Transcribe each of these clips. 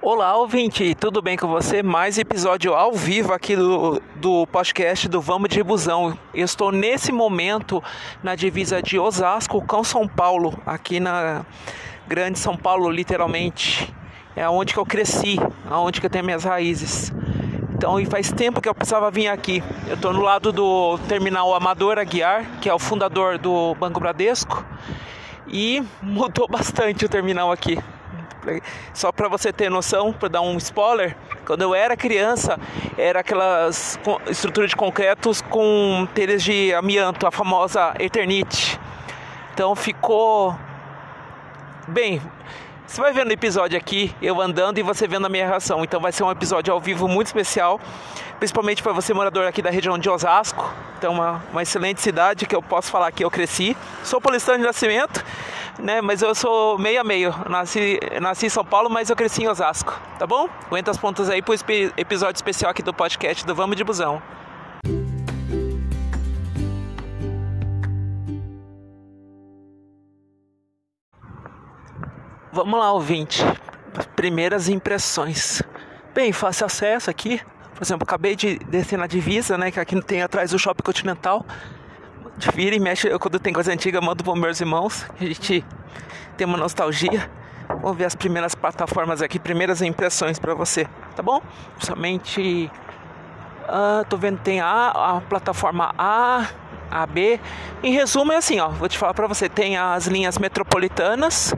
Olá, ouvinte, tudo bem com você? Mais episódio ao vivo aqui do, do podcast do Vamos de Busão. Eu estou nesse momento na divisa de Osasco com São Paulo, aqui na Grande São Paulo, literalmente. É onde que eu cresci, aonde que eu tenho minhas raízes. Então, e faz tempo que eu precisava vir aqui. Eu estou no lado do terminal Amador Aguiar, que é o fundador do Banco Bradesco, e mudou bastante o terminal aqui. Só para você ter noção, para dar um spoiler, quando eu era criança, era aquelas estruturas de concretos com telhas de amianto, a famosa Eternite. Então ficou bem. Você vai ver no episódio aqui, eu andando e você vendo a minha reação. Então vai ser um episódio ao vivo muito especial, principalmente para você morador aqui da região de Osasco. Então uma, uma excelente cidade que eu posso falar que eu cresci. Sou paulistano de nascimento, né? Mas eu sou meio a meio. Nasci, nasci em São Paulo, mas eu cresci em Osasco, tá bom? Aguenta as pontas aí pro episódio especial aqui do podcast do Vamos de Busão. Vamos lá, ouvinte. Primeiras impressões. Bem, fácil acesso aqui. Por exemplo, acabei de descer na divisa, né? Que aqui tem atrás do Shopping Continental. Vira e mexe, eu, quando tem coisa antiga, mando para meus irmãos. A gente tem uma nostalgia. Vamos ver as primeiras plataformas aqui, primeiras impressões para você, tá bom? Somente. Uh, tô vendo tem a, a plataforma A, A, B. Em resumo, é assim, ó. Vou te falar para você: tem as linhas metropolitanas,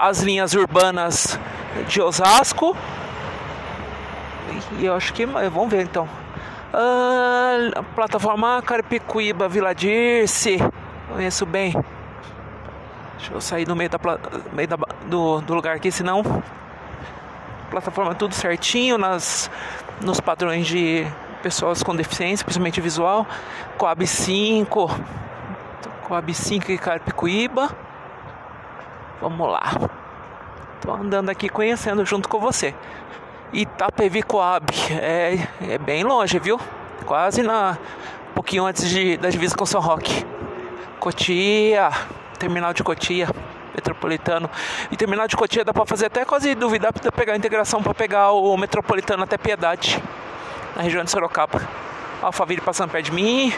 as linhas urbanas de Osasco. E eu acho que. Vamos ver então. Ah, plataforma Carapicuíba, Vila Dirce. Conheço bem. Deixa eu sair no meio, da, meio da, do, do lugar aqui, senão. Plataforma tudo certinho nas, nos padrões de pessoas com deficiência, principalmente visual. Coab 5. Coab 5 e Carapicuíba. Vamos lá. Tô andando aqui conhecendo junto com você. Itapevi Coab. É, é bem longe, viu? Quase na um pouquinho antes de, da divisa com São Roque. Cotia, terminal de Cotia, metropolitano. E terminal de Cotia dá para fazer até quase duvidar para pegar a integração para pegar o metropolitano até Piedade, na região de Sorocaba. Alphaville passando perto de mim.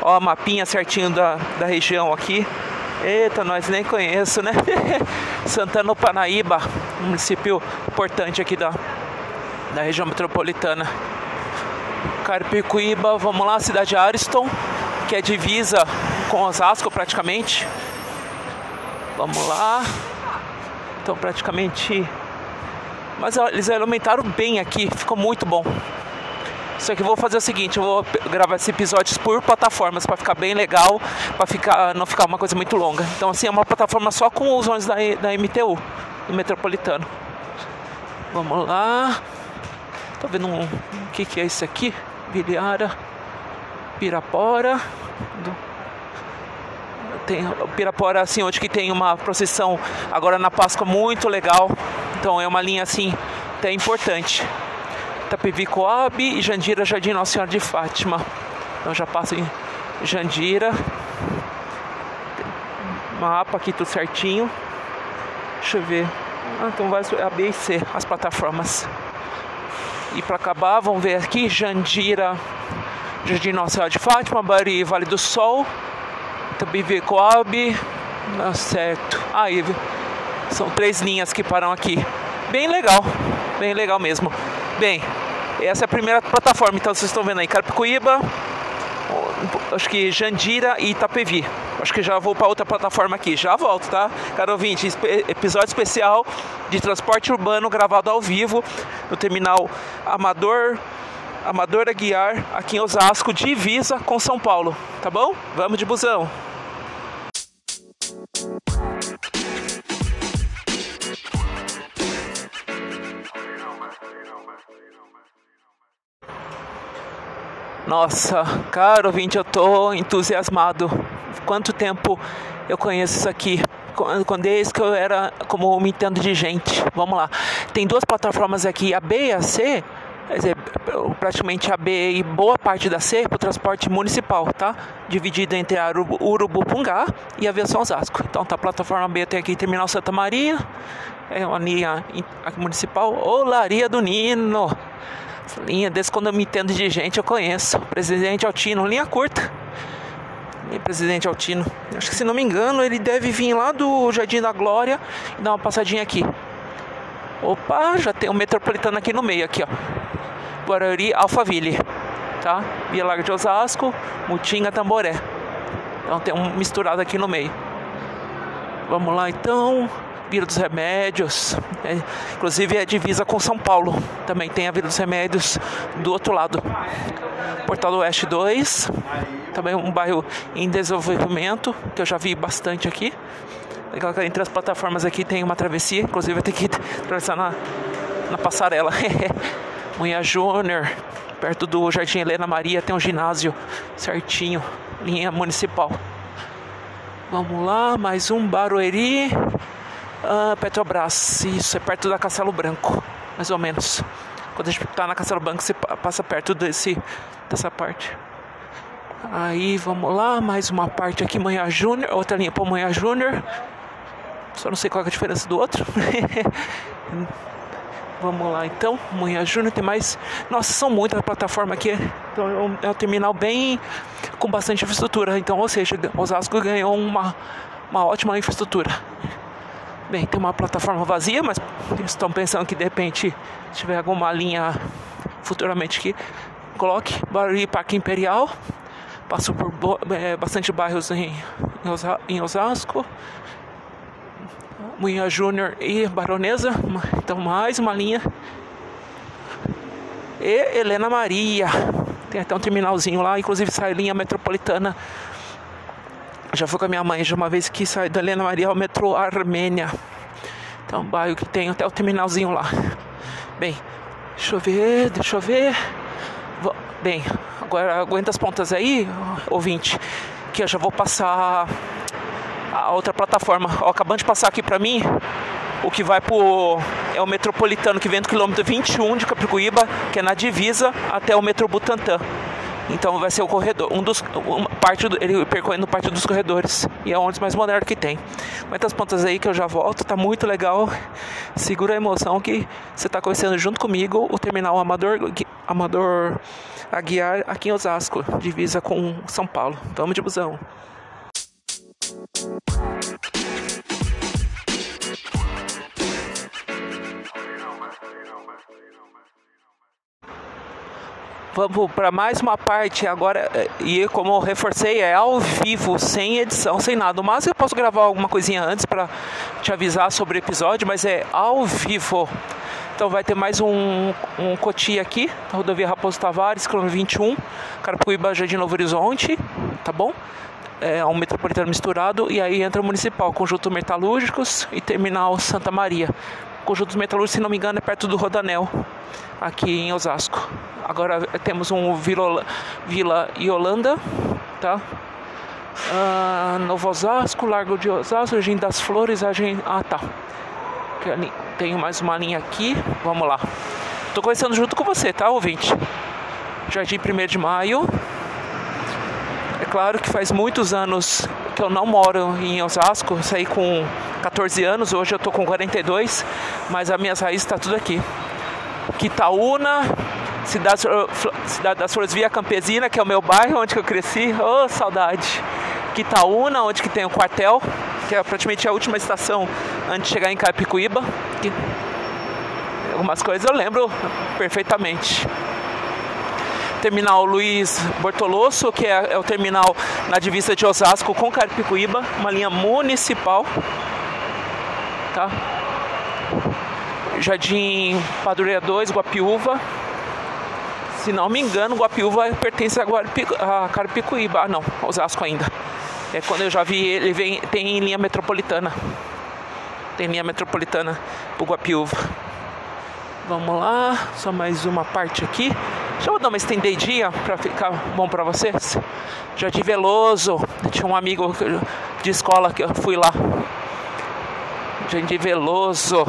Ó, mapinha certinho da, da região aqui. Eita, nós nem conheço, né? Santana do Panaíba, um município importante aqui da, da região metropolitana. Carapicuíba, vamos lá, cidade de Ariston, que é divisa com Osasco praticamente. Vamos lá. Então praticamente. Mas eles aumentaram bem aqui, ficou muito bom. Só que eu vou fazer o seguinte, eu vou gravar esses episódios por plataformas para ficar bem legal, para ficar não ficar uma coisa muito longa. Então assim, é uma plataforma só com os ônibus da, da MTU, do Metropolitano. Vamos lá. Tô vendo um, o que que é isso aqui? Viliara, Pirapora. Do, tem Pirapora assim, onde que tem uma procissão agora na Páscoa muito legal. Então é uma linha assim até importante. Itapevi Coab e Jandira Jardim Nossa Senhora de Fátima. Então já passo em Jandira. Mapa aqui tudo certinho. Deixa eu ver. Ah, então vai A, B e C, as plataformas. E para acabar, vamos ver aqui Jandira, Jardim Nossa Senhora de Fátima, Bari Vale do Sol, Itapevi Coab. Ah, certo. Aí são três linhas que param aqui. Bem legal, bem legal mesmo. Bem, essa é a primeira plataforma, então vocês estão vendo aí Carapicuíba, acho que Jandira e Itapevi. Acho que já vou para outra plataforma aqui. Já volto, tá? Caro ouvinte, episódio especial de transporte urbano gravado ao vivo no terminal Amador Amador Aguiar, aqui em Osasco, divisa com São Paulo, tá bom? Vamos de busão. Nossa, caro ouvinte, eu tô entusiasmado. Quanto tempo eu conheço isso aqui? Desde que eu era como me entendo de gente. Vamos lá. Tem duas plataformas aqui, a B e a C. praticamente a B e boa parte da C para o transporte municipal, tá? Dividido entre a Urubupungá e a Aviação Osasco. Então tá a plataforma B tem aqui Terminal Santa Maria, é uma linha municipal, Olaria do Nino. Linha, desde quando eu me entendo de gente, eu conheço. Presidente Altino, linha curta. E presidente Altino. Acho que se não me engano, ele deve vir lá do Jardim da Glória e dar uma passadinha aqui. Opa, já tem o um metropolitano aqui no meio, aqui ó. Guarani, Alphaville, tá? Via Larga de Osasco, Mutinga, Tamboré. Então tem um misturado aqui no meio. Vamos lá então. Vila dos Remédios, é, inclusive é divisa com São Paulo. Também tem a Vila dos Remédios do outro lado. Portal Oeste 2, também um bairro em desenvolvimento, que eu já vi bastante aqui. Entre as plataformas aqui tem uma travessia, inclusive vai ter que atravessar na, na passarela. Munha Júnior, perto do Jardim Helena Maria, tem um ginásio certinho, linha municipal. Vamos lá, mais um Barueri. Ah, Petrobras, isso, é perto da Castelo Branco, mais ou menos. Quando a gente está na Castelo Branco, você passa perto desse, dessa parte. Aí vamos lá, mais uma parte aqui, Manhã Júnior, outra linha para Manhã Júnior. Só não sei qual é a diferença do outro. vamos lá então, Manhã Júnior tem mais. Nossa, são muitas plataformas aqui. Então é um terminal bem com bastante infraestrutura. Então, ou seja, Osasco ganhou uma, uma ótima infraestrutura. Bem, tem uma plataforma vazia, mas estão pensando que de repente tiver alguma linha futuramente que coloque Barueri Parque Imperial. Passo por é, bastante bairros em, em Osasco. Munha Júnior e Baronesa. Então mais uma linha. E Helena Maria. Tem até um terminalzinho lá, inclusive sai linha metropolitana já fui com a minha mãe já uma vez que saí da Helena Maria ao metrô Armênia. Então, um bairro que tem até o terminalzinho lá. Bem, deixa eu ver, deixa eu ver. Bem, agora aguenta as pontas aí, ouvinte, que eu já vou passar a outra plataforma. Ó, acabando de passar aqui pra mim, o que vai pro. É o metropolitano que vem do quilômetro 21 de Capicuíba, que é na divisa, até o metrô Butantã. Então vai ser o corredor, um dos uma parte do, ele percorrendo parte dos corredores e é o ônibus mais moderno que tem. Muitas pontas aí que eu já volto, tá muito legal. Segura a emoção que você está conhecendo junto comigo o terminal Amador Amador Aguiar aqui em Osasco, divisa com São Paulo. Vamos de busão. Vamos para mais uma parte agora. Eh, e como eu reforcei, é ao vivo, sem edição, sem nada. Mas eu posso gravar alguma coisinha antes para te avisar sobre o episódio, mas é ao vivo. Então vai ter mais um, um coti aqui, na rodovia Raposo Tavares, quilômetro 21, Carapicuíba, Jardim Novo Horizonte, tá bom? É um metropolitano misturado e aí entra o municipal, conjunto metalúrgicos e terminal Santa Maria. Conjuntos metalúrgicos, se não me engano, é perto do Rodanel, aqui em Osasco. Agora temos um Vila, Vila Yolanda, tá? Uh, Novo Osasco, Largo de Osasco, Jardim das Flores, Jardim... Ah, tá. Tenho mais uma linha aqui, vamos lá. Tô conhecendo junto com você, tá, ouvinte? Jardim 1 de Maio. É claro que faz muitos anos que eu não moro em Osasco, saí com 14 anos, hoje eu tô com 42, mas as minhas raízes tá tudo aqui. Quitaúna, Cidade, Cidade das Flores Via Campesina, que é o meu bairro onde eu cresci. Oh, saudade. Quitaúna, onde que tem o quartel, que é praticamente a última estação antes de chegar em Carapicuíba. Que... Algumas coisas eu lembro perfeitamente. Terminal Luiz Bortolosso, que é, é o terminal na divisa de Osasco com Carapicuíba, uma linha municipal. Tá? Jardim Padureira 2, Guapiúva. Se não me engano, Guapiúva pertence a, Guaripicu, a Carapicuíba. Ah, não, Osasco ainda. É quando eu já vi ele vem, tem linha metropolitana. Tem linha metropolitana pro Guapiúva. Vamos lá, só mais uma parte aqui. Deixa eu dar uma estendidinha para ficar bom para vocês. Jardim Veloso, tinha um amigo de escola que eu fui lá. Jardim Veloso.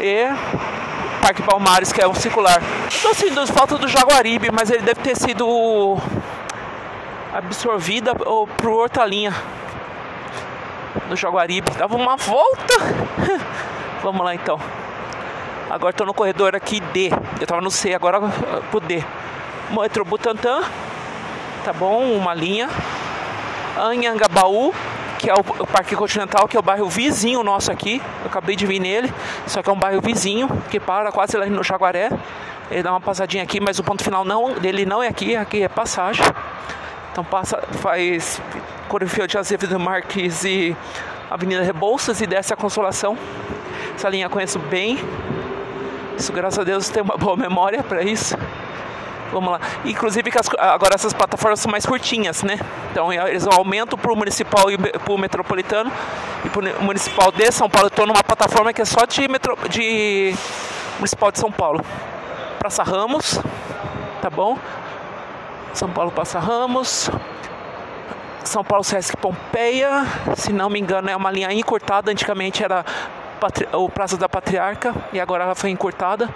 E Parque Palmares, que é o circular. Então, assim, falta do Jaguaribe, mas ele deve ter sido absorvida por Hortalinha no Jaguaribe. Dava uma volta. Vamos lá então. Agora estou no corredor aqui D. Eu estava no C, agora pro D. Butantã, tá bom? Uma linha. Anhangabaú, que é o Parque Continental, que é o bairro vizinho nosso aqui. Eu acabei de vir nele, só que é um bairro vizinho, que para quase lá no Jaguaré. Ele dá uma passadinha aqui, mas o ponto final não, dele não é aqui, aqui é passagem. Então passa, faz Corifeu de Azevedo Marques e Avenida Rebouças e desce a Consolação. Essa linha eu conheço bem. Isso, graças a Deus, tem uma boa memória para isso. Vamos lá. Inclusive que as, agora essas plataformas são mais curtinhas, né? Então eles aumentam para o municipal e para o metropolitano e para o municipal de São Paulo. Estou numa plataforma que é só de, metro, de municipal de São Paulo. Praça Ramos, tá bom? São Paulo Passa Ramos, São Paulo Sesc Pompeia, se não me engano é uma linha encurtada, antigamente era o Praça da Patriarca e agora ela foi encurtada.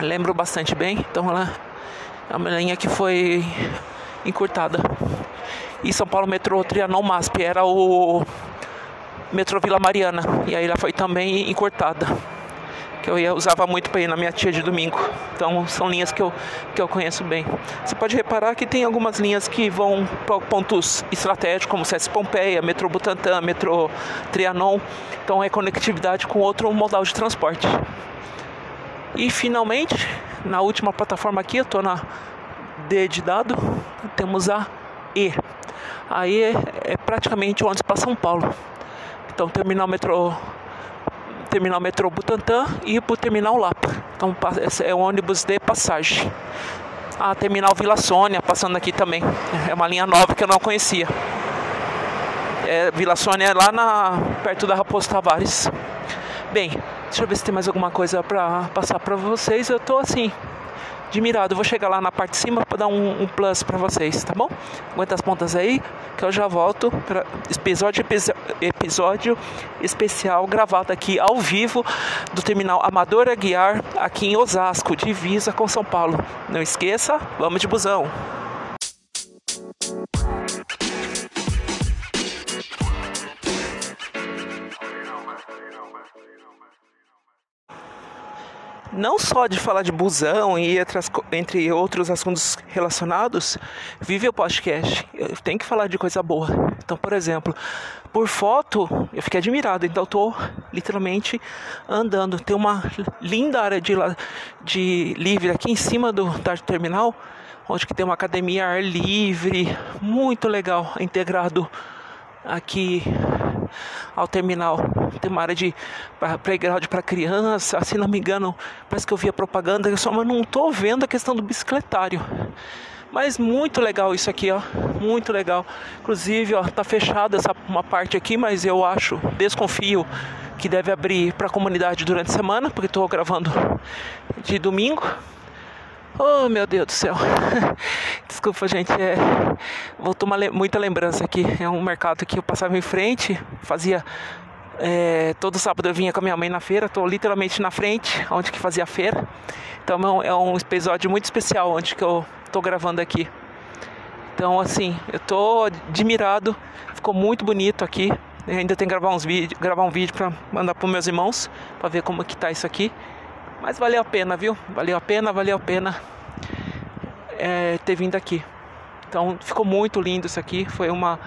Lembro bastante bem, então ela é uma linha que foi encurtada. E São Paulo Metrô Trianon MASP era o Metrô Vila Mariana e aí ela foi também encurtada que eu ia, usava muito para ir na minha tia de domingo. Então são linhas que eu, que eu conheço bem. Você pode reparar que tem algumas linhas que vão para pontos estratégicos, como CS Pompeia, metrô Butantã, metrô Trianon. Então é conectividade com outro modal de transporte. E finalmente, na última plataforma aqui, eu estou na D de dado, temos a E. A E é praticamente onde para São Paulo. Então, terminal metrô terminal metrô Butantã e para o terminal Lapa. Então é um ônibus de passagem. A terminal Vila Sônia passando aqui também. É uma linha nova que eu não conhecia. É, Vila Sônia é lá na, perto da Raposo Tavares. Bem, deixa eu ver se tem mais alguma coisa para passar para vocês. Eu tô assim, admirado. Eu vou chegar lá na parte de cima para dar um, um plus para vocês, tá bom? Aguenta as pontas aí, que eu já volto para episódio, episódio especial gravado aqui ao vivo do terminal Amador Aguiar, aqui em Osasco, divisa com São Paulo. Não esqueça, vamos de busão. Não só de falar de busão e entre outros assuntos relacionados, vive o podcast. Eu tenho que falar de coisa boa. Então, por exemplo, por foto, eu fiquei admirado. Então, eu tô literalmente andando. Tem uma linda área de, de livre aqui em cima do, terminal, onde que tem uma academia ar livre, muito legal, integrado aqui ao terminal. Tem uma área de playground para criança, se não me engano, parece que eu vi a propaganda, só mas não estou vendo a questão do bicicletário. Mas muito legal isso aqui, ó, muito legal. Inclusive, ó, tá fechada essa uma parte aqui, mas eu acho, desconfio que deve abrir para a comunidade durante a semana, porque estou gravando de domingo. Oh, meu Deus do céu. Desculpa, gente. É... Voltou uma le... muita lembrança aqui. É um mercado que eu passava em frente, fazia. É... Todo sábado eu vinha com a minha mãe na feira. Estou literalmente na frente, onde que fazia a feira. Então é um episódio muito especial, onde que eu estou gravando aqui. Então, assim, eu estou admirado. Ficou muito bonito aqui. Eu ainda tenho que gravar uns gravar um vídeo para mandar para meus irmãos, para ver como que tá isso aqui. Mas valeu a pena, viu? Valeu a pena, valeu a pena é, ter vindo aqui. Então ficou muito lindo isso aqui. Foi um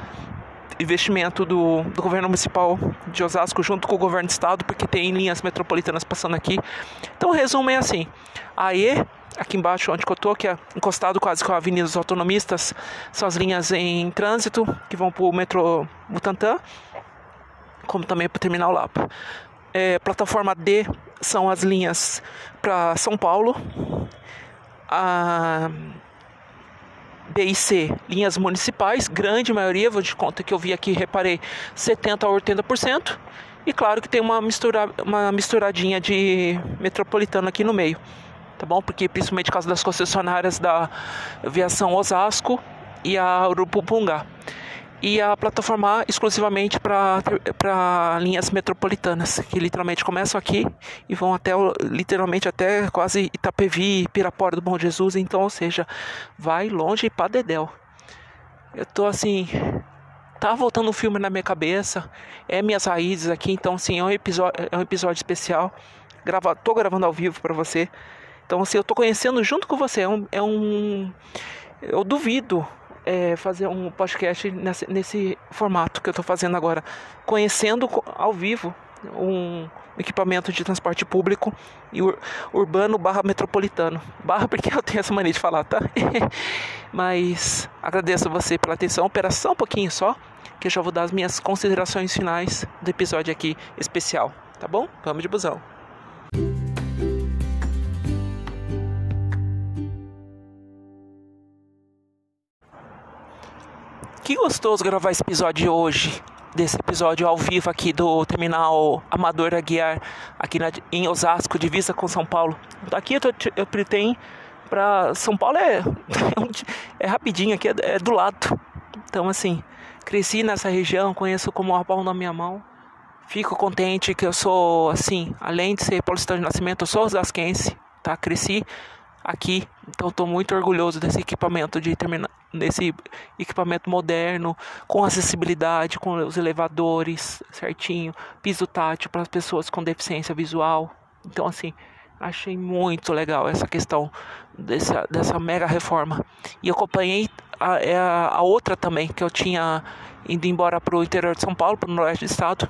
investimento do, do governo municipal de Osasco junto com o governo do estado, porque tem linhas metropolitanas passando aqui. Então resumo é assim: a E, aqui embaixo onde eu tô, que é encostado quase com a Avenida dos Autonomistas, são as linhas em trânsito que vão para o metrô Butantã, como também para o terminal Lapa. É, plataforma D são as linhas para São Paulo. A B e C, linhas municipais, grande maioria, vou de conta que eu vi aqui, reparei, 70 a 80%. E claro que tem uma, mistura, uma misturadinha de metropolitano aqui no meio, tá bom? Porque principalmente causa das concessionárias da aviação Osasco e a Urupupungá. E a plataforma exclusivamente para linhas metropolitanas, que literalmente começam aqui e vão até literalmente até quase Itapevi, Pirapora do Bom Jesus, então, ou seja, vai longe para Dedéu. Eu tô assim, tá voltando um filme na minha cabeça, é minhas raízes aqui, então assim, é um episódio, é um episódio especial. Grava, tô gravando ao vivo para você. Então assim, eu tô conhecendo junto com você, é um, é um eu duvido é, fazer um podcast nesse, nesse, formato que eu estou fazendo agora, conhecendo ao vivo um equipamento de transporte público e ur, urbano barra metropolitano. Barra porque eu tenho essa mania de falar, tá? Mas agradeço você pela atenção, operação um pouquinho só, que eu já vou dar as minhas considerações finais do episódio aqui especial, tá bom? Vamos de busão. Que gostoso gravar esse episódio hoje, desse episódio ao vivo aqui do terminal Amador Aguiar, aqui na, em Osasco, divisa com São Paulo. Aqui eu, eu pretendo para São Paulo é, é rapidinho aqui, é, é, do lado. Então assim, cresci nessa região, conheço como a palma da minha mão. Fico contente que eu sou assim, além de ser paulistano de nascimento, eu sou osasquense, tá? Cresci aqui. Então estou muito orgulhoso desse equipamento de terminar desse equipamento moderno, com acessibilidade, com os elevadores certinho, piso tátil para as pessoas com deficiência visual. Então assim, achei muito legal essa questão dessa, dessa mega reforma. E acompanhei a, é a, a outra também, que eu tinha ido embora para o interior de São Paulo, para o noroeste do estado.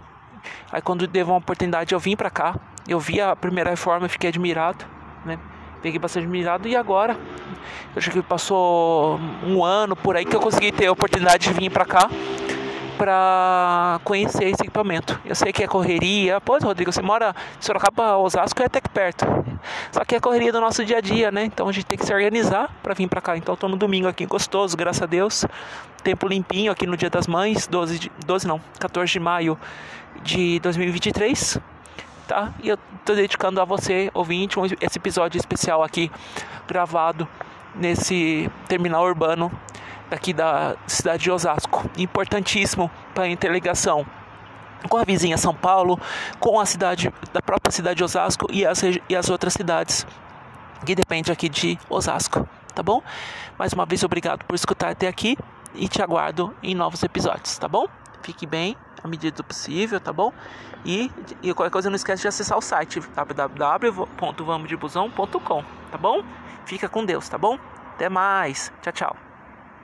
Aí quando teve uma oportunidade eu vim para cá, eu vi a primeira reforma e fiquei admirado, né? Peguei bastante admirado e agora acho que passou um ano por aí que eu consegui ter a oportunidade de vir para cá para conhecer esse equipamento. Eu sei que é correria. Pois, Rodrigo, você mora em Sorocaba, Osasco é até que perto. Só que é correria do nosso dia a dia, né? Então a gente tem que se organizar para vir para cá. Então eu tô no domingo aqui gostoso, graças a Deus. Tempo limpinho aqui no Dia das Mães, 12 de, 12 não, 14 de maio de 2023 tá? E eu tô dedicando a você, ouvinte, esse episódio especial aqui, gravado nesse terminal urbano aqui da cidade de Osasco. Importantíssimo para a interligação com a vizinha São Paulo, com a cidade da própria cidade de Osasco e as, e as outras cidades que depende aqui de Osasco, tá bom? Mais uma vez obrigado por escutar até aqui e te aguardo em novos episódios, tá bom? Fique bem à medida do possível, tá bom? E, e qualquer coisa não esquece de acessar o site www.vamosdebusão.com, tá bom? Fica com Deus, tá bom? Até mais. Tchau, tchau.